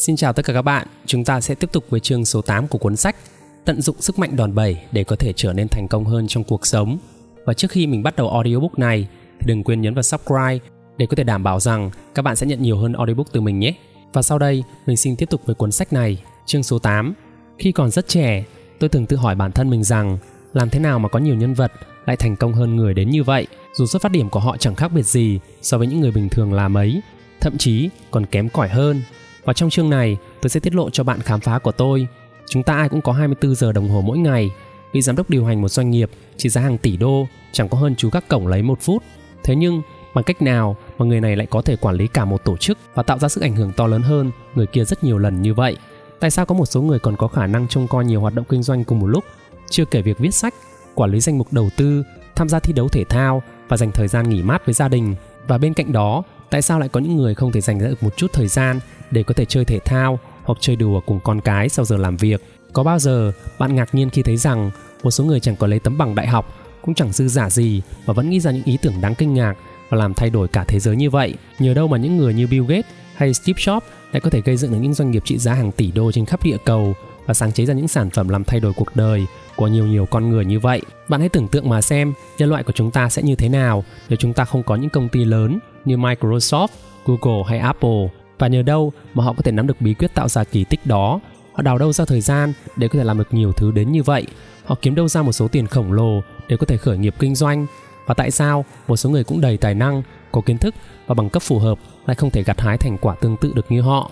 Xin chào tất cả các bạn, chúng ta sẽ tiếp tục với chương số 8 của cuốn sách Tận dụng sức mạnh đòn bẩy để có thể trở nên thành công hơn trong cuộc sống. Và trước khi mình bắt đầu audiobook này thì đừng quên nhấn vào subscribe để có thể đảm bảo rằng các bạn sẽ nhận nhiều hơn audiobook từ mình nhé. Và sau đây, mình xin tiếp tục với cuốn sách này, chương số 8. Khi còn rất trẻ, tôi thường tự hỏi bản thân mình rằng làm thế nào mà có nhiều nhân vật lại thành công hơn người đến như vậy, dù xuất phát điểm của họ chẳng khác biệt gì so với những người bình thường là mấy, thậm chí còn kém cỏi hơn và trong chương này, tôi sẽ tiết lộ cho bạn khám phá của tôi. Chúng ta ai cũng có 24 giờ đồng hồ mỗi ngày. Vị giám đốc điều hành một doanh nghiệp chỉ giá hàng tỷ đô, chẳng có hơn chú các cổng lấy một phút. Thế nhưng, bằng cách nào mà người này lại có thể quản lý cả một tổ chức và tạo ra sức ảnh hưởng to lớn hơn người kia rất nhiều lần như vậy? Tại sao có một số người còn có khả năng trông coi nhiều hoạt động kinh doanh cùng một lúc? Chưa kể việc viết sách, quản lý danh mục đầu tư, tham gia thi đấu thể thao và dành thời gian nghỉ mát với gia đình. Và bên cạnh đó, tại sao lại có những người không thể dành ra được một chút thời gian để có thể chơi thể thao hoặc chơi đùa cùng con cái sau giờ làm việc. Có bao giờ bạn ngạc nhiên khi thấy rằng một số người chẳng có lấy tấm bằng đại học, cũng chẳng dư giả gì mà vẫn nghĩ ra những ý tưởng đáng kinh ngạc và làm thay đổi cả thế giới như vậy. Nhờ đâu mà những người như Bill Gates hay Steve Jobs lại có thể gây dựng được những doanh nghiệp trị giá hàng tỷ đô trên khắp địa cầu và sáng chế ra những sản phẩm làm thay đổi cuộc đời của nhiều nhiều con người như vậy. Bạn hãy tưởng tượng mà xem nhân loại của chúng ta sẽ như thế nào nếu chúng ta không có những công ty lớn như Microsoft, Google hay Apple. Và nhờ đâu mà họ có thể nắm được bí quyết tạo ra kỳ tích đó? Họ đào đâu ra thời gian để có thể làm được nhiều thứ đến như vậy? Họ kiếm đâu ra một số tiền khổng lồ để có thể khởi nghiệp kinh doanh? Và tại sao một số người cũng đầy tài năng có kiến thức và bằng cấp phù hợp lại không thể gặt hái thành quả tương tự được như họ?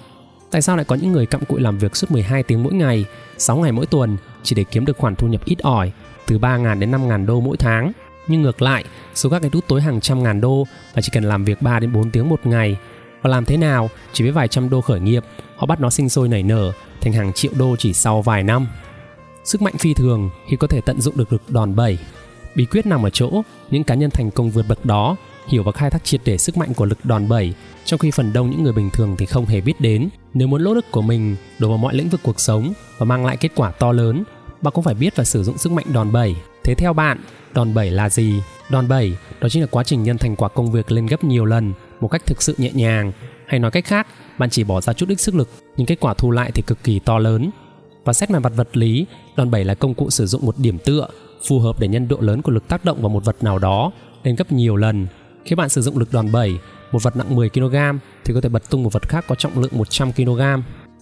Tại sao lại có những người cặm cụi làm việc suốt 12 tiếng mỗi ngày 6 ngày mỗi tuần chỉ để kiếm được khoản thu nhập ít ỏi từ 3.000 đến 5.000 đô mỗi tháng? Nhưng ngược lại, số các cái đút tối hàng trăm ngàn đô và chỉ cần làm việc 3 đến 4 tiếng một ngày. Và làm thế nào? Chỉ với vài trăm đô khởi nghiệp, họ bắt nó sinh sôi nảy nở thành hàng triệu đô chỉ sau vài năm. Sức mạnh phi thường khi có thể tận dụng được lực đòn bẩy. Bí quyết nằm ở chỗ, những cá nhân thành công vượt bậc đó hiểu và khai thác triệt để sức mạnh của lực đòn bẩy, trong khi phần đông những người bình thường thì không hề biết đến. Nếu muốn lỗ lực của mình đổ vào mọi lĩnh vực cuộc sống và mang lại kết quả to lớn, bạn cũng phải biết và sử dụng sức mạnh đòn bẩy. Thế theo bạn đòn bẩy là gì? Đòn bẩy đó chính là quá trình nhân thành quả công việc lên gấp nhiều lần một cách thực sự nhẹ nhàng. Hay nói cách khác bạn chỉ bỏ ra chút ít sức lực nhưng kết quả thu lại thì cực kỳ to lớn. Và xét về mặt vật lý đòn bẩy là công cụ sử dụng một điểm tựa phù hợp để nhân độ lớn của lực tác động vào một vật nào đó lên gấp nhiều lần. Khi bạn sử dụng lực đòn bẩy một vật nặng 10 kg thì có thể bật tung một vật khác có trọng lượng 100 kg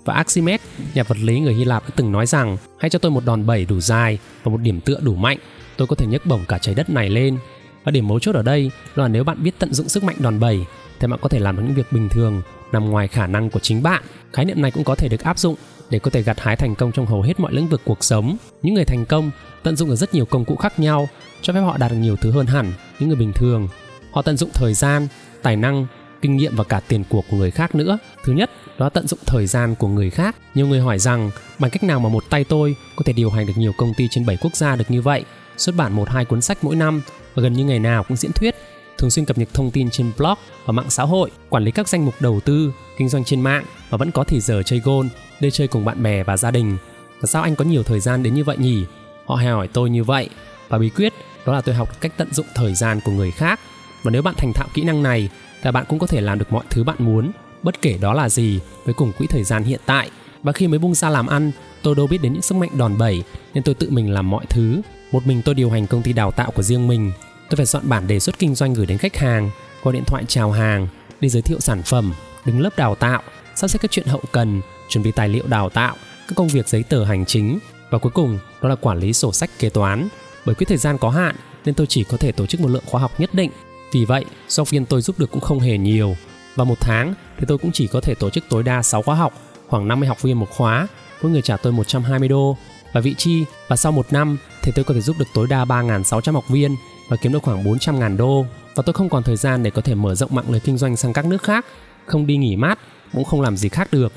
và Archimedes, nhà vật lý người Hy Lạp đã từng nói rằng hãy cho tôi một đòn bẩy đủ dài và một điểm tựa đủ mạnh, tôi có thể nhấc bổng cả trái đất này lên. Và điểm mấu chốt ở đây là nếu bạn biết tận dụng sức mạnh đòn bẩy thì bạn có thể làm được những việc bình thường nằm ngoài khả năng của chính bạn. Khái niệm này cũng có thể được áp dụng để có thể gặt hái thành công trong hầu hết mọi lĩnh vực cuộc sống. Những người thành công tận dụng được rất nhiều công cụ khác nhau cho phép họ đạt được nhiều thứ hơn hẳn những người bình thường. Họ tận dụng thời gian, tài năng, kinh nghiệm và cả tiền của của người khác nữa. Thứ nhất, đó là tận dụng thời gian của người khác. Nhiều người hỏi rằng bằng cách nào mà một tay tôi có thể điều hành được nhiều công ty trên 7 quốc gia được như vậy, xuất bản một hai cuốn sách mỗi năm và gần như ngày nào cũng diễn thuyết thường xuyên cập nhật thông tin trên blog và mạng xã hội, quản lý các danh mục đầu tư, kinh doanh trên mạng và vẫn có thời giờ chơi gôn, đi chơi cùng bạn bè và gia đình. Và sao anh có nhiều thời gian đến như vậy nhỉ? Họ hay hỏi tôi như vậy. Và bí quyết đó là tôi học cách tận dụng thời gian của người khác. Và nếu bạn thành thạo kỹ năng này, thì bạn cũng có thể làm được mọi thứ bạn muốn, bất kể đó là gì, với cùng quỹ thời gian hiện tại. Và khi mới bung ra làm ăn, tôi đâu biết đến những sức mạnh đòn bẩy, nên tôi tự mình làm mọi thứ. Một mình tôi điều hành công ty đào tạo của riêng mình Tôi phải soạn bản đề xuất kinh doanh gửi đến khách hàng, gọi điện thoại chào hàng, đi giới thiệu sản phẩm, đứng lớp đào tạo, sắp xếp các chuyện hậu cần, chuẩn bị tài liệu đào tạo, các công việc giấy tờ hành chính và cuối cùng đó là quản lý sổ sách kế toán. Bởi quỹ thời gian có hạn nên tôi chỉ có thể tổ chức một lượng khóa học nhất định. Vì vậy, giáo viên tôi giúp được cũng không hề nhiều. Và một tháng thì tôi cũng chỉ có thể tổ chức tối đa 6 khóa học, khoảng 50 học viên một khóa, mỗi người trả tôi 120 đô và vị chi. Và sau một năm thì tôi có thể giúp được tối đa 3.600 học viên và kiếm được khoảng 400 ngàn đô. Và tôi không còn thời gian để có thể mở rộng mạng lưới kinh doanh sang các nước khác, không đi nghỉ mát, cũng không làm gì khác được.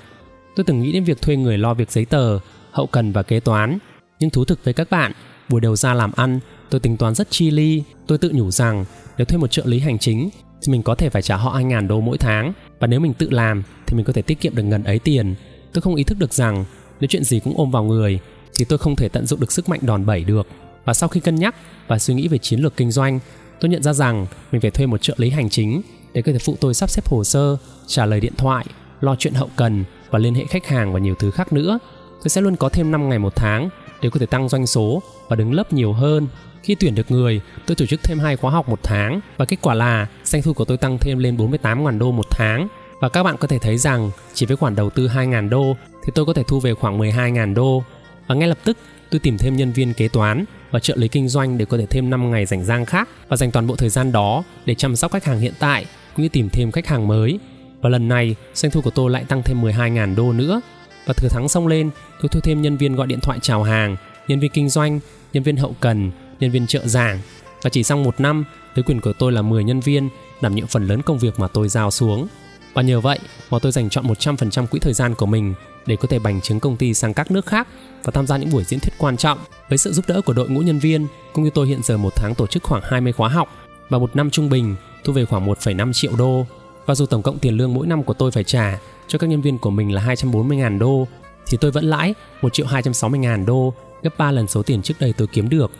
Tôi từng nghĩ đến việc thuê người lo việc giấy tờ, hậu cần và kế toán, nhưng thú thực với các bạn, buổi đầu ra làm ăn, tôi tính toán rất chi ly, tôi tự nhủ rằng nếu thuê một trợ lý hành chính thì mình có thể phải trả họ 2.000 đô mỗi tháng. Và nếu mình tự làm thì mình có thể tiết kiệm được ngần ấy tiền. Tôi không ý thức được rằng nếu chuyện gì cũng ôm vào người thì tôi không thể tận dụng được sức mạnh đòn bẩy được. Và sau khi cân nhắc và suy nghĩ về chiến lược kinh doanh, tôi nhận ra rằng mình phải thuê một trợ lý hành chính để có thể phụ tôi sắp xếp hồ sơ, trả lời điện thoại, lo chuyện hậu cần và liên hệ khách hàng và nhiều thứ khác nữa. Tôi sẽ luôn có thêm 5 ngày một tháng để có thể tăng doanh số và đứng lớp nhiều hơn. Khi tuyển được người, tôi tổ chức thêm hai khóa học một tháng và kết quả là doanh thu của tôi tăng thêm lên 48.000 đô một tháng. Và các bạn có thể thấy rằng chỉ với khoản đầu tư 2.000 đô thì tôi có thể thu về khoảng 12.000 đô. Và ngay lập tức tôi tìm thêm nhân viên kế toán và trợ lý kinh doanh để có thể thêm 5 ngày rảnh rang khác và dành toàn bộ thời gian đó để chăm sóc khách hàng hiện tại cũng như tìm thêm khách hàng mới. Và lần này, doanh thu của tôi lại tăng thêm 12.000 đô nữa. Và thừa thắng xong lên, tôi thuê thêm nhân viên gọi điện thoại chào hàng, nhân viên kinh doanh, nhân viên hậu cần, nhân viên trợ giảng. Và chỉ trong một năm, với quyền của tôi là 10 nhân viên, đảm nhiệm phần lớn công việc mà tôi giao xuống. Và nhờ vậy mà tôi dành chọn 100% quỹ thời gian của mình để có thể bành trướng công ty sang các nước khác và tham gia những buổi diễn thuyết quan trọng. Với sự giúp đỡ của đội ngũ nhân viên, cũng như tôi hiện giờ một tháng tổ chức khoảng 20 khóa học và một năm trung bình thu về khoảng 1,5 triệu đô. Và dù tổng cộng tiền lương mỗi năm của tôi phải trả cho các nhân viên của mình là 240.000 đô, thì tôi vẫn lãi 1 triệu 260.000 đô, gấp 3 lần số tiền trước đây tôi kiếm được.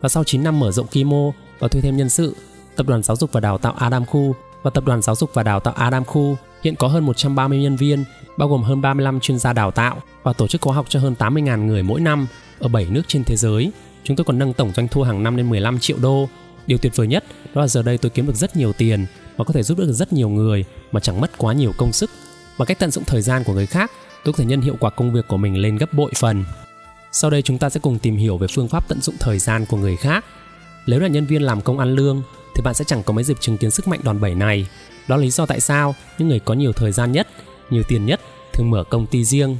Và sau 9 năm mở rộng quy mô và thuê thêm nhân sự, Tập đoàn Giáo dục và Đào tạo Adam Khu và Tập đoàn Giáo dục và Đào tạo Adam Khu hiện có hơn 130 nhân viên, bao gồm hơn 35 chuyên gia đào tạo và tổ chức khóa học cho hơn 80.000 người mỗi năm ở 7 nước trên thế giới. Chúng tôi còn nâng tổng doanh thu hàng năm lên 15 triệu đô. Điều tuyệt vời nhất đó là giờ đây tôi kiếm được rất nhiều tiền và có thể giúp được rất nhiều người mà chẳng mất quá nhiều công sức. Bằng cách tận dụng thời gian của người khác, tôi có thể nhân hiệu quả công việc của mình lên gấp bội phần. Sau đây chúng ta sẽ cùng tìm hiểu về phương pháp tận dụng thời gian của người khác. Nếu là nhân viên làm công ăn lương thì bạn sẽ chẳng có mấy dịp chứng kiến sức mạnh đòn bẩy này. Đó là lý do tại sao những người có nhiều thời gian nhất, nhiều tiền nhất thường mở công ty riêng.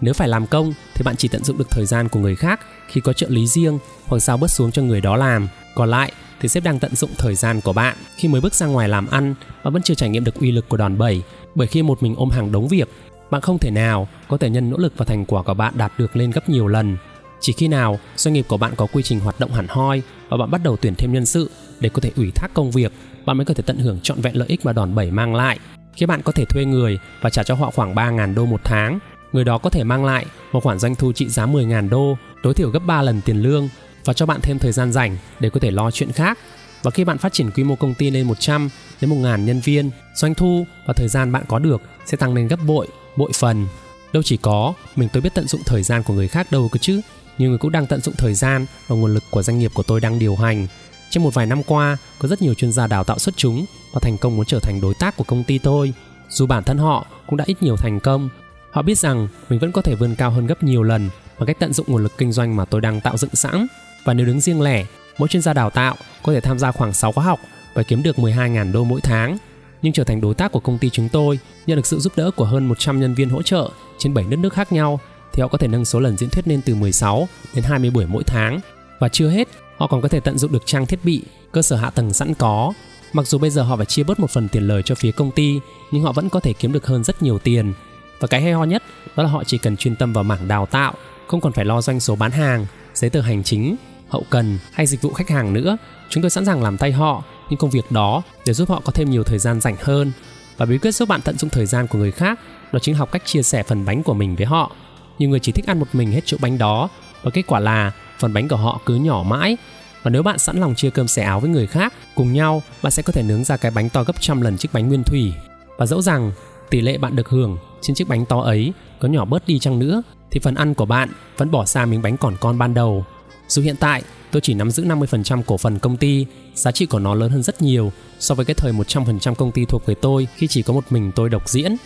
Nếu phải làm công thì bạn chỉ tận dụng được thời gian của người khác khi có trợ lý riêng hoặc giao bớt xuống cho người đó làm. Còn lại thì sếp đang tận dụng thời gian của bạn khi mới bước ra ngoài làm ăn và vẫn chưa trải nghiệm được uy lực của đòn bẩy bởi khi một mình ôm hàng đống việc bạn không thể nào có thể nhân nỗ lực và thành quả của bạn đạt được lên gấp nhiều lần chỉ khi nào doanh nghiệp của bạn có quy trình hoạt động hẳn hoi và bạn bắt đầu tuyển thêm nhân sự để có thể ủy thác công việc, bạn mới có thể tận hưởng trọn vẹn lợi ích mà đòn bẩy mang lại. Khi bạn có thể thuê người và trả cho họ khoảng 3.000 đô một tháng, người đó có thể mang lại một khoản doanh thu trị giá 10.000 đô, tối thiểu gấp 3 lần tiền lương và cho bạn thêm thời gian rảnh để có thể lo chuyện khác. Và khi bạn phát triển quy mô công ty lên 100 đến 1.000 nhân viên, doanh thu và thời gian bạn có được sẽ tăng lên gấp bội, bội phần. Đâu chỉ có, mình tôi biết tận dụng thời gian của người khác đâu cơ chứ nhiều người cũng đang tận dụng thời gian và nguồn lực của doanh nghiệp của tôi đang điều hành. Trong một vài năm qua, có rất nhiều chuyên gia đào tạo xuất chúng và thành công muốn trở thành đối tác của công ty tôi. Dù bản thân họ cũng đã ít nhiều thành công, họ biết rằng mình vẫn có thể vươn cao hơn gấp nhiều lần bằng cách tận dụng nguồn lực kinh doanh mà tôi đang tạo dựng sẵn. Và nếu đứng riêng lẻ, mỗi chuyên gia đào tạo có thể tham gia khoảng 6 khóa học và kiếm được 12.000 đô mỗi tháng. Nhưng trở thành đối tác của công ty chúng tôi, nhận được sự giúp đỡ của hơn 100 nhân viên hỗ trợ trên 7 đất nước khác nhau thì họ có thể nâng số lần diễn thuyết lên từ 16 đến 20 buổi mỗi tháng. Và chưa hết, họ còn có thể tận dụng được trang thiết bị, cơ sở hạ tầng sẵn có. Mặc dù bây giờ họ phải chia bớt một phần tiền lời cho phía công ty, nhưng họ vẫn có thể kiếm được hơn rất nhiều tiền. Và cái hay ho nhất đó là họ chỉ cần chuyên tâm vào mảng đào tạo, không còn phải lo doanh số bán hàng, giấy tờ hành chính, hậu cần hay dịch vụ khách hàng nữa. Chúng tôi sẵn sàng làm tay họ những công việc đó để giúp họ có thêm nhiều thời gian rảnh hơn. Và bí quyết giúp bạn tận dụng thời gian của người khác đó chính học cách chia sẻ phần bánh của mình với họ nhiều người chỉ thích ăn một mình hết chỗ bánh đó. Và kết quả là phần bánh của họ cứ nhỏ mãi. Và nếu bạn sẵn lòng chia cơm xẻ áo với người khác cùng nhau bạn sẽ có thể nướng ra cái bánh to gấp trăm lần chiếc bánh nguyên thủy. Và dẫu rằng tỷ lệ bạn được hưởng trên chiếc bánh to ấy có nhỏ bớt đi chăng nữa thì phần ăn của bạn vẫn bỏ xa miếng bánh còn con ban đầu. Dù hiện tại tôi chỉ nắm giữ 50% cổ phần công ty, giá trị của nó lớn hơn rất nhiều so với cái thời 100% công ty thuộc về tôi khi chỉ có một mình tôi độc diễn.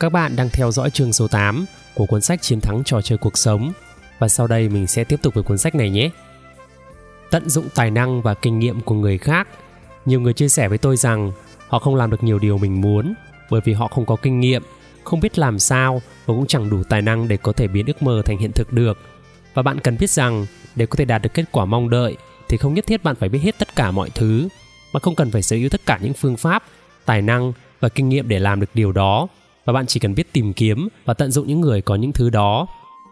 Các bạn đang theo dõi chương số 8 của cuốn sách Chiến thắng trò chơi cuộc sống và sau đây mình sẽ tiếp tục với cuốn sách này nhé. Tận dụng tài năng và kinh nghiệm của người khác. Nhiều người chia sẻ với tôi rằng họ không làm được nhiều điều mình muốn bởi vì họ không có kinh nghiệm, không biết làm sao và cũng chẳng đủ tài năng để có thể biến ước mơ thành hiện thực được. Và bạn cần biết rằng để có thể đạt được kết quả mong đợi thì không nhất thiết bạn phải biết hết tất cả mọi thứ, mà không cần phải sở hữu tất cả những phương pháp, tài năng và kinh nghiệm để làm được điều đó và bạn chỉ cần biết tìm kiếm và tận dụng những người có những thứ đó.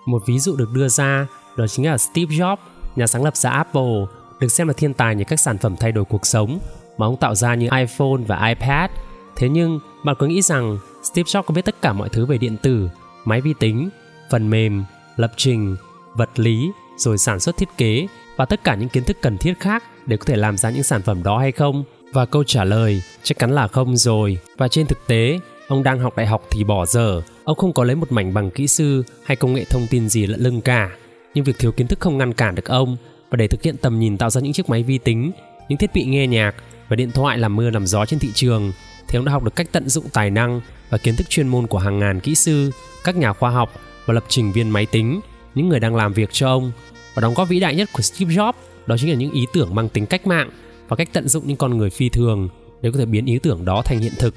Một ví dụ được đưa ra đó chính là Steve Jobs, nhà sáng lập ra Apple, được xem là thiên tài nhờ các sản phẩm thay đổi cuộc sống mà ông tạo ra như iPhone và iPad. Thế nhưng, bạn có nghĩ rằng Steve Jobs có biết tất cả mọi thứ về điện tử, máy vi tính, phần mềm, lập trình, vật lý, rồi sản xuất thiết kế và tất cả những kiến thức cần thiết khác để có thể làm ra những sản phẩm đó hay không? Và câu trả lời chắc chắn là không rồi. Và trên thực tế, ông đang học đại học thì bỏ giờ. ông không có lấy một mảnh bằng kỹ sư hay công nghệ thông tin gì lẫn lưng cả. Nhưng việc thiếu kiến thức không ngăn cản được ông và để thực hiện tầm nhìn tạo ra những chiếc máy vi tính, những thiết bị nghe nhạc và điện thoại làm mưa làm gió trên thị trường thì ông đã học được cách tận dụng tài năng và kiến thức chuyên môn của hàng ngàn kỹ sư, các nhà khoa học và lập trình viên máy tính, những người đang làm việc cho ông. Và đóng góp vĩ đại nhất của Steve Jobs đó chính là những ý tưởng mang tính cách mạng và cách tận dụng những con người phi thường để có thể biến ý tưởng đó thành hiện thực.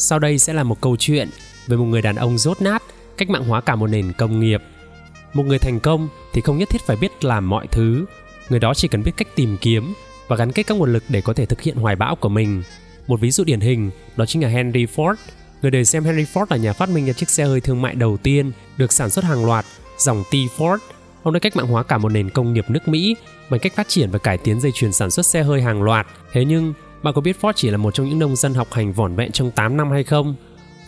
Sau đây sẽ là một câu chuyện về một người đàn ông rốt nát cách mạng hóa cả một nền công nghiệp. Một người thành công thì không nhất thiết phải biết làm mọi thứ, người đó chỉ cần biết cách tìm kiếm và gắn kết các nguồn lực để có thể thực hiện hoài bão của mình. Một ví dụ điển hình đó chính là Henry Ford. Người đời xem Henry Ford là nhà phát minh ra chiếc xe hơi thương mại đầu tiên được sản xuất hàng loạt, dòng T Ford. Ông đã cách mạng hóa cả một nền công nghiệp nước Mỹ bằng cách phát triển và cải tiến dây chuyền sản xuất xe hơi hàng loạt. Thế nhưng, bạn có biết Ford chỉ là một trong những nông dân học hành vỏn vẹn trong 8 năm hay không?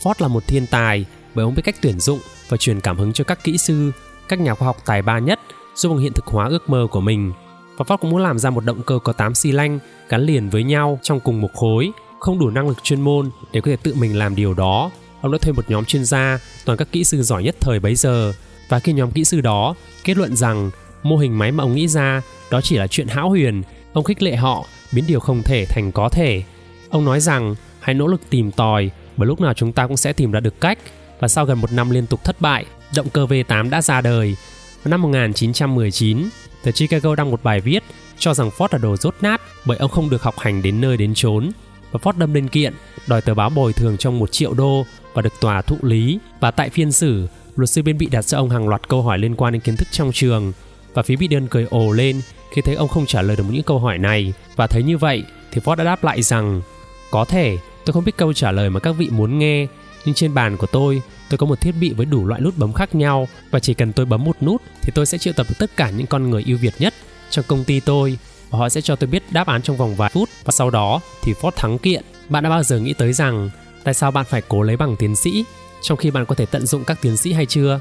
Ford là một thiên tài bởi ông biết cách tuyển dụng và truyền cảm hứng cho các kỹ sư, các nhà khoa học tài ba nhất giúp ông hiện thực hóa ước mơ của mình. Và Ford cũng muốn làm ra một động cơ có 8 xi lanh gắn liền với nhau trong cùng một khối, không đủ năng lực chuyên môn để có thể tự mình làm điều đó. Ông đã thuê một nhóm chuyên gia, toàn các kỹ sư giỏi nhất thời bấy giờ. Và khi nhóm kỹ sư đó kết luận rằng mô hình máy mà ông nghĩ ra đó chỉ là chuyện hão huyền, ông khích lệ họ biến điều không thể thành có thể. Ông nói rằng hãy nỗ lực tìm tòi bởi lúc nào chúng ta cũng sẽ tìm ra được cách và sau gần một năm liên tục thất bại, động cơ V8 đã ra đời. Vào năm 1919, The Chicago đăng một bài viết cho rằng Ford là đồ rốt nát bởi ông không được học hành đến nơi đến chốn. Và Ford đâm lên kiện, đòi tờ báo bồi thường trong một triệu đô và được tòa thụ lý. Và tại phiên xử, luật sư bên bị đặt cho ông hàng loạt câu hỏi liên quan đến kiến thức trong trường và phía bị đơn cười ồ lên khi thấy ông không trả lời được những câu hỏi này và thấy như vậy thì Ford đã đáp lại rằng có thể tôi không biết câu trả lời mà các vị muốn nghe nhưng trên bàn của tôi tôi có một thiết bị với đủ loại nút bấm khác nhau và chỉ cần tôi bấm một nút thì tôi sẽ triệu tập được tất cả những con người ưu việt nhất trong công ty tôi và họ sẽ cho tôi biết đáp án trong vòng vài phút và sau đó thì Ford thắng kiện. Bạn đã bao giờ nghĩ tới rằng tại sao bạn phải cố lấy bằng tiến sĩ trong khi bạn có thể tận dụng các tiến sĩ hay chưa?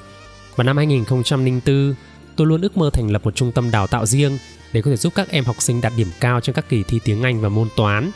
Vào năm 2004, tôi luôn ước mơ thành lập một trung tâm đào tạo riêng để có thể giúp các em học sinh đạt điểm cao trong các kỳ thi tiếng Anh và môn toán.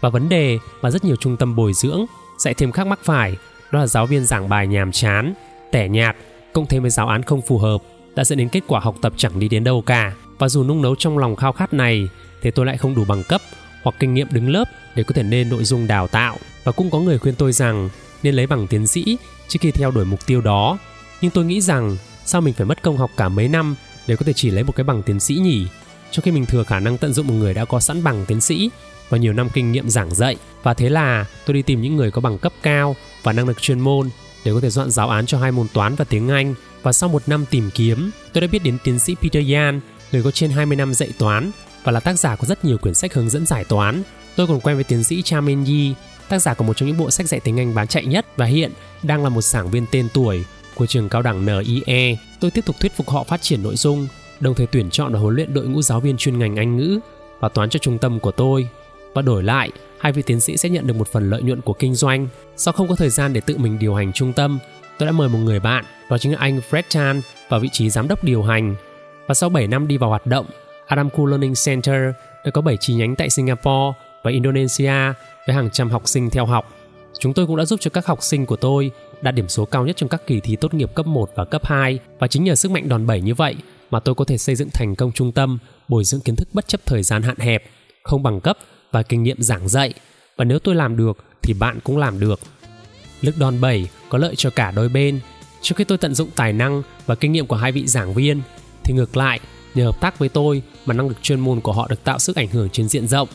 Và vấn đề mà rất nhiều trung tâm bồi dưỡng dạy thêm khác mắc phải đó là giáo viên giảng bài nhàm chán, tẻ nhạt, cộng thêm với giáo án không phù hợp đã dẫn đến kết quả học tập chẳng đi đến đâu cả. Và dù nung nấu trong lòng khao khát này thì tôi lại không đủ bằng cấp hoặc kinh nghiệm đứng lớp để có thể nên nội dung đào tạo. Và cũng có người khuyên tôi rằng nên lấy bằng tiến sĩ trước khi theo đuổi mục tiêu đó. Nhưng tôi nghĩ rằng sao mình phải mất công học cả mấy năm để có thể chỉ lấy một cái bằng tiến sĩ nhỉ? Trong khi mình thừa khả năng tận dụng một người đã có sẵn bằng tiến sĩ và nhiều năm kinh nghiệm giảng dạy. Và thế là tôi đi tìm những người có bằng cấp cao và năng lực chuyên môn để có thể soạn giáo án cho hai môn toán và tiếng Anh. Và sau một năm tìm kiếm, tôi đã biết đến tiến sĩ Peter Yan, người có trên 20 năm dạy toán và là tác giả của rất nhiều quyển sách hướng dẫn giải toán. Tôi còn quen với tiến sĩ Cha Men Yi, tác giả của một trong những bộ sách dạy tiếng Anh bán chạy nhất và hiện đang là một giảng viên tên tuổi của trường cao đẳng NIE. Tôi tiếp tục thuyết phục họ phát triển nội dung, đồng thời tuyển chọn và huấn luyện đội ngũ giáo viên chuyên ngành Anh ngữ và toán cho trung tâm của tôi. Và đổi lại, hai vị tiến sĩ sẽ nhận được một phần lợi nhuận của kinh doanh. Do không có thời gian để tự mình điều hành trung tâm, tôi đã mời một người bạn, đó chính là anh Fred Chan vào vị trí giám đốc điều hành. Và sau 7 năm đi vào hoạt động, Adamku Learning Center đã có 7 chi nhánh tại Singapore và Indonesia với hàng trăm học sinh theo học. Chúng tôi cũng đã giúp cho các học sinh của tôi đạt điểm số cao nhất trong các kỳ thi tốt nghiệp cấp 1 và cấp 2 và chính nhờ sức mạnh đòn bẩy như vậy mà tôi có thể xây dựng thành công trung tâm bồi dưỡng kiến thức bất chấp thời gian hạn hẹp, không bằng cấp và kinh nghiệm giảng dạy. Và nếu tôi làm được thì bạn cũng làm được. Lực đòn bẩy có lợi cho cả đôi bên. Trước khi tôi tận dụng tài năng và kinh nghiệm của hai vị giảng viên thì ngược lại, nhờ hợp tác với tôi mà năng lực chuyên môn của họ được tạo sức ảnh hưởng trên diện rộng.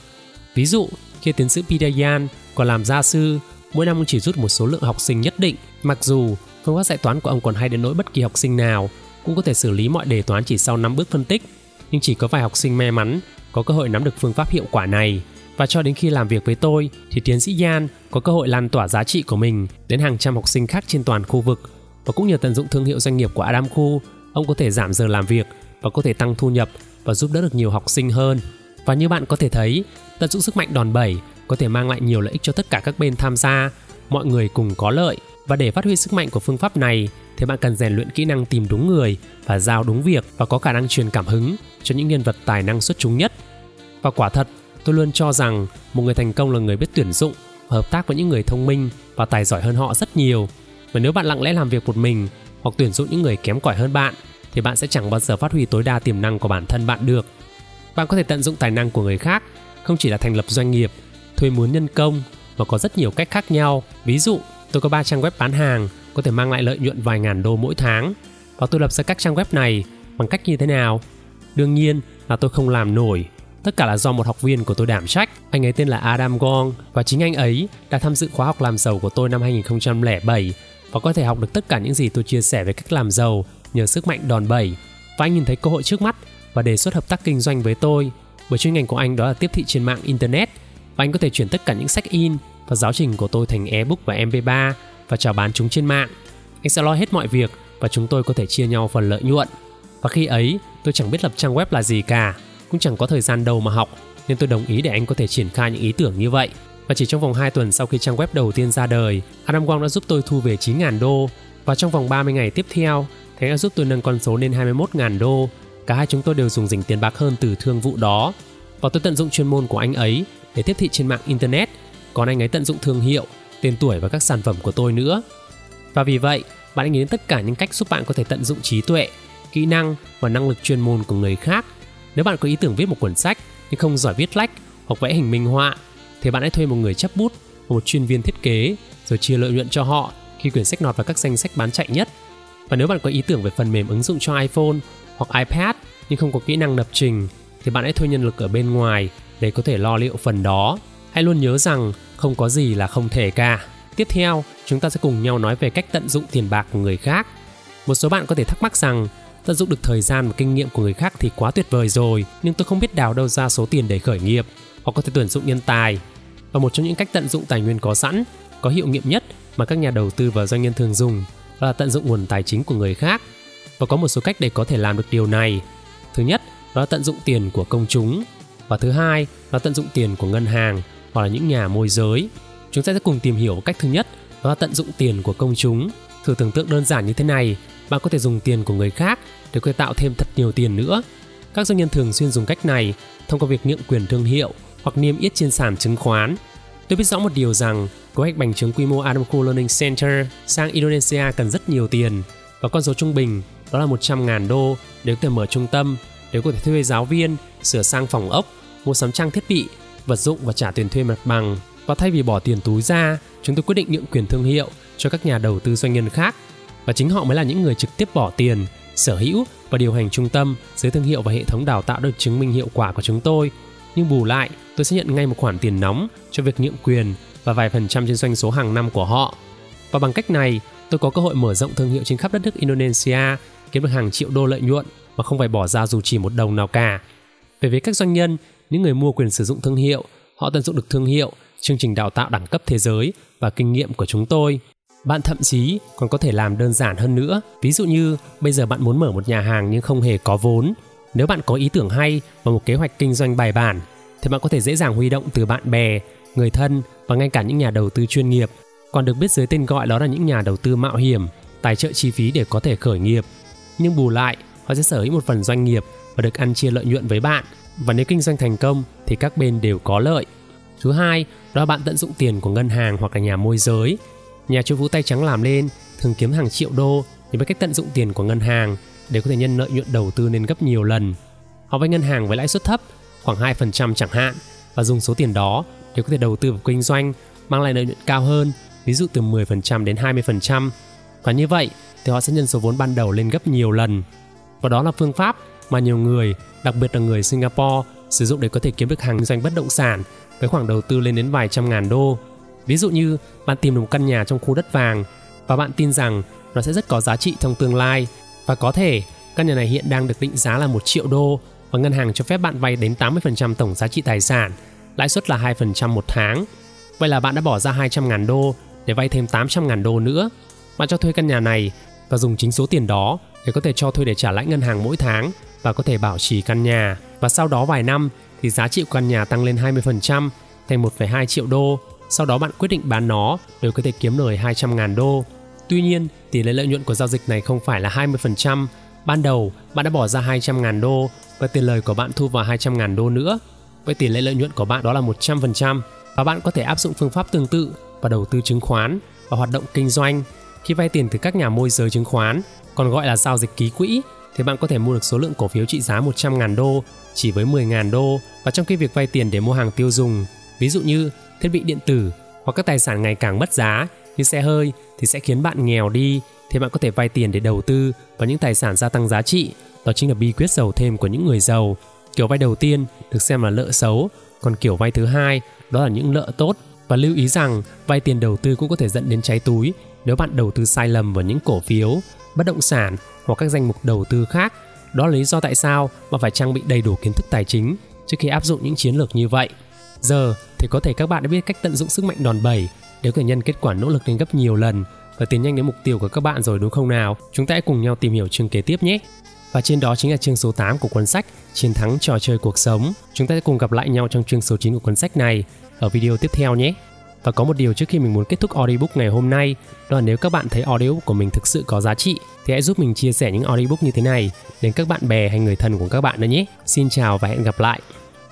Ví dụ, khi tiến sĩ Pidayan còn làm gia sư, mỗi năm ông chỉ rút một số lượng học sinh nhất định, mặc dù phương pháp dạy toán của ông còn hay đến nỗi bất kỳ học sinh nào cũng có thể xử lý mọi đề toán chỉ sau 5 bước phân tích, nhưng chỉ có vài học sinh may mắn có cơ hội nắm được phương pháp hiệu quả này. Và cho đến khi làm việc với tôi thì tiến sĩ Yan có cơ hội lan tỏa giá trị của mình đến hàng trăm học sinh khác trên toàn khu vực và cũng nhờ tận dụng thương hiệu doanh nghiệp của Adam Khu, ông có thể giảm giờ làm việc và có thể tăng thu nhập và giúp đỡ được nhiều học sinh hơn. Và như bạn có thể thấy, tận dụng sức mạnh đòn bẩy có thể mang lại nhiều lợi ích cho tất cả các bên tham gia, mọi người cùng có lợi. Và để phát huy sức mạnh của phương pháp này thì bạn cần rèn luyện kỹ năng tìm đúng người và giao đúng việc và có khả năng truyền cảm hứng cho những nhân vật tài năng xuất chúng nhất. Và quả thật, tôi luôn cho rằng một người thành công là người biết tuyển dụng và hợp tác với những người thông minh và tài giỏi hơn họ rất nhiều. Và nếu bạn lặng lẽ làm việc một mình hoặc tuyển dụng những người kém cỏi hơn bạn thì bạn sẽ chẳng bao giờ phát huy tối đa tiềm năng của bản thân bạn được. Bạn có thể tận dụng tài năng của người khác, không chỉ là thành lập doanh nghiệp, thuê mướn nhân công và có rất nhiều cách khác nhau. Ví dụ, tôi có 3 trang web bán hàng có thể mang lại lợi nhuận vài ngàn đô mỗi tháng. Và tôi lập ra các trang web này bằng cách như thế nào? Đương nhiên là tôi không làm nổi. Tất cả là do một học viên của tôi đảm trách. Anh ấy tên là Adam Gong và chính anh ấy đã tham dự khóa học làm giàu của tôi năm 2007 và có thể học được tất cả những gì tôi chia sẻ về cách làm giàu nhờ sức mạnh đòn bẩy. Và anh nhìn thấy cơ hội trước mắt và đề xuất hợp tác kinh doanh với tôi bởi chuyên ngành của anh đó là tiếp thị trên mạng internet và anh có thể chuyển tất cả những sách in và giáo trình của tôi thành ebook và mp3 và chào bán chúng trên mạng. Anh sẽ lo hết mọi việc và chúng tôi có thể chia nhau phần lợi nhuận. Và khi ấy, tôi chẳng biết lập trang web là gì cả, cũng chẳng có thời gian đâu mà học, nên tôi đồng ý để anh có thể triển khai những ý tưởng như vậy. Và chỉ trong vòng 2 tuần sau khi trang web đầu tiên ra đời, Adam Wang đã giúp tôi thu về 9.000 đô và trong vòng 30 ngày tiếp theo, anh đã giúp tôi nâng con số lên 21.000 đô. Cả hai chúng tôi đều dùng dình tiền bạc hơn từ thương vụ đó. Và tôi tận dụng chuyên môn của anh ấy để tiếp thị trên mạng Internet, còn anh ấy tận dụng thương hiệu, tên tuổi và các sản phẩm của tôi nữa. Và vì vậy, bạn hãy nghĩ đến tất cả những cách giúp bạn có thể tận dụng trí tuệ, kỹ năng và năng lực chuyên môn của người khác. Nếu bạn có ý tưởng viết một cuốn sách nhưng không giỏi viết lách hoặc vẽ hình minh họa, thì bạn hãy thuê một người chấp bút một chuyên viên thiết kế rồi chia lợi nhuận cho họ khi quyển sách lọt vào các danh sách bán chạy nhất. Và nếu bạn có ý tưởng về phần mềm ứng dụng cho iPhone hoặc iPad nhưng không có kỹ năng lập trình thì bạn hãy thuê nhân lực ở bên ngoài để có thể lo liệu phần đó. Hãy luôn nhớ rằng không có gì là không thể cả. Tiếp theo, chúng ta sẽ cùng nhau nói về cách tận dụng tiền bạc của người khác. Một số bạn có thể thắc mắc rằng tận dụng được thời gian và kinh nghiệm của người khác thì quá tuyệt vời rồi, nhưng tôi không biết đào đâu ra số tiền để khởi nghiệp hoặc có thể tuyển dụng nhân tài. Và một trong những cách tận dụng tài nguyên có sẵn, có hiệu nghiệm nhất mà các nhà đầu tư và doanh nhân thường dùng là tận dụng nguồn tài chính của người khác. Và có một số cách để có thể làm được điều này. Thứ nhất, đó là tận dụng tiền của công chúng và thứ hai là tận dụng tiền của ngân hàng hoặc là những nhà môi giới. Chúng ta sẽ cùng tìm hiểu cách thứ nhất đó là tận dụng tiền của công chúng. Thử tưởng tượng đơn giản như thế này, bạn có thể dùng tiền của người khác để có thể tạo thêm thật nhiều tiền nữa. Các doanh nhân thường xuyên dùng cách này thông qua việc nhượng quyền thương hiệu hoặc niêm yết trên sàn chứng khoán. Tôi biết rõ một điều rằng kế hoạch bành trướng quy mô Adamco Learning Center sang Indonesia cần rất nhiều tiền và con số trung bình đó là 100.000 đô để có thể mở trung tâm, để có thể thuê giáo viên, sửa sang phòng ốc, mua sắm trang thiết bị, vật dụng và trả tiền thuê mặt bằng. Và thay vì bỏ tiền túi ra, chúng tôi quyết định nhượng quyền thương hiệu cho các nhà đầu tư doanh nhân khác và chính họ mới là những người trực tiếp bỏ tiền, sở hữu và điều hành trung tâm dưới thương hiệu và hệ thống đào tạo được chứng minh hiệu quả của chúng tôi. Nhưng bù lại, tôi sẽ nhận ngay một khoản tiền nóng cho việc nhượng quyền và vài phần trăm trên doanh số hàng năm của họ. Và bằng cách này, tôi có cơ hội mở rộng thương hiệu trên khắp đất nước Indonesia, kiếm được hàng triệu đô lợi nhuận mà không phải bỏ ra dù chỉ một đồng nào cả. Về phía các doanh nhân, những người mua quyền sử dụng thương hiệu, họ tận dụng được thương hiệu, chương trình đào tạo đẳng cấp thế giới và kinh nghiệm của chúng tôi. Bạn thậm chí còn có thể làm đơn giản hơn nữa. Ví dụ như bây giờ bạn muốn mở một nhà hàng nhưng không hề có vốn. Nếu bạn có ý tưởng hay và một kế hoạch kinh doanh bài bản thì bạn có thể dễ dàng huy động từ bạn bè, người thân và ngay cả những nhà đầu tư chuyên nghiệp, còn được biết dưới tên gọi đó là những nhà đầu tư mạo hiểm, tài trợ chi phí để có thể khởi nghiệp. Nhưng bù lại, họ sẽ sở hữu một phần doanh nghiệp và được ăn chia lợi nhuận với bạn. Và nếu kinh doanh thành công thì các bên đều có lợi. Thứ hai, đó là bạn tận dụng tiền của ngân hàng hoặc là nhà môi giới. Nhà chu vũ tay trắng làm lên thường kiếm hàng triệu đô nhưng với cách tận dụng tiền của ngân hàng để có thể nhân lợi nhuận đầu tư lên gấp nhiều lần. Họ vay ngân hàng với lãi suất thấp, khoảng 2% chẳng hạn, và dùng số tiền đó để có thể đầu tư vào kinh doanh mang lại lợi nhuận cao hơn, ví dụ từ 10% đến 20%. Và như vậy thì họ sẽ nhân số vốn ban đầu lên gấp nhiều lần. Và đó là phương pháp mà nhiều người, đặc biệt là người Singapore, sử dụng để có thể kiếm được hàng doanh bất động sản với khoản đầu tư lên đến vài trăm ngàn đô. Ví dụ như bạn tìm được một căn nhà trong khu đất vàng và bạn tin rằng nó sẽ rất có giá trị trong tương lai và có thể căn nhà này hiện đang được định giá là một triệu đô và ngân hàng cho phép bạn vay đến 80% tổng giá trị tài sản lãi suất là 2% một tháng. Vậy là bạn đã bỏ ra 200.000 đô để vay thêm 800.000 đô nữa. Bạn cho thuê căn nhà này và dùng chính số tiền đó để có thể cho thuê để trả lãi ngân hàng mỗi tháng và có thể bảo trì căn nhà. Và sau đó vài năm thì giá trị của căn nhà tăng lên 20% thành 1,2 triệu đô. Sau đó bạn quyết định bán nó để có thể kiếm lời 200.000 đô. Tuy nhiên, tỷ lệ lợi nhuận của giao dịch này không phải là 20%. Ban đầu, bạn đã bỏ ra 200.000 đô và tiền lời của bạn thu vào 200.000 đô nữa Vậy tỷ lệ lợi nhuận của bạn đó là 100%. Và bạn có thể áp dụng phương pháp tương tự và đầu tư chứng khoán và hoạt động kinh doanh khi vay tiền từ các nhà môi giới chứng khoán, còn gọi là giao dịch ký quỹ thì bạn có thể mua được số lượng cổ phiếu trị giá 100.000 đô chỉ với 10.000 đô và trong khi việc vay tiền để mua hàng tiêu dùng, ví dụ như thiết bị điện tử hoặc các tài sản ngày càng mất giá như xe hơi thì sẽ khiến bạn nghèo đi thì bạn có thể vay tiền để đầu tư vào những tài sản gia tăng giá trị. Đó chính là bí quyết giàu thêm của những người giàu. Kiểu vay đầu tiên được xem là nợ xấu, còn kiểu vay thứ hai đó là những nợ tốt. Và lưu ý rằng vay tiền đầu tư cũng có thể dẫn đến cháy túi nếu bạn đầu tư sai lầm vào những cổ phiếu, bất động sản hoặc các danh mục đầu tư khác. Đó là lý do tại sao mà phải trang bị đầy đủ kiến thức tài chính trước khi áp dụng những chiến lược như vậy. Giờ thì có thể các bạn đã biết cách tận dụng sức mạnh đòn bẩy để có thể nhân kết quả nỗ lực lên gấp nhiều lần và tiến nhanh đến mục tiêu của các bạn rồi đúng không nào? Chúng ta hãy cùng nhau tìm hiểu chương kế tiếp nhé. Và trên đó chính là chương số 8 của cuốn sách Chiến thắng trò chơi cuộc sống. Chúng ta sẽ cùng gặp lại nhau trong chương số 9 của cuốn sách này ở video tiếp theo nhé. Và có một điều trước khi mình muốn kết thúc audiobook ngày hôm nay, đó là nếu các bạn thấy audiobook của mình thực sự có giá trị thì hãy giúp mình chia sẻ những audiobook như thế này đến các bạn bè hay người thân của các bạn nữa nhé. Xin chào và hẹn gặp lại.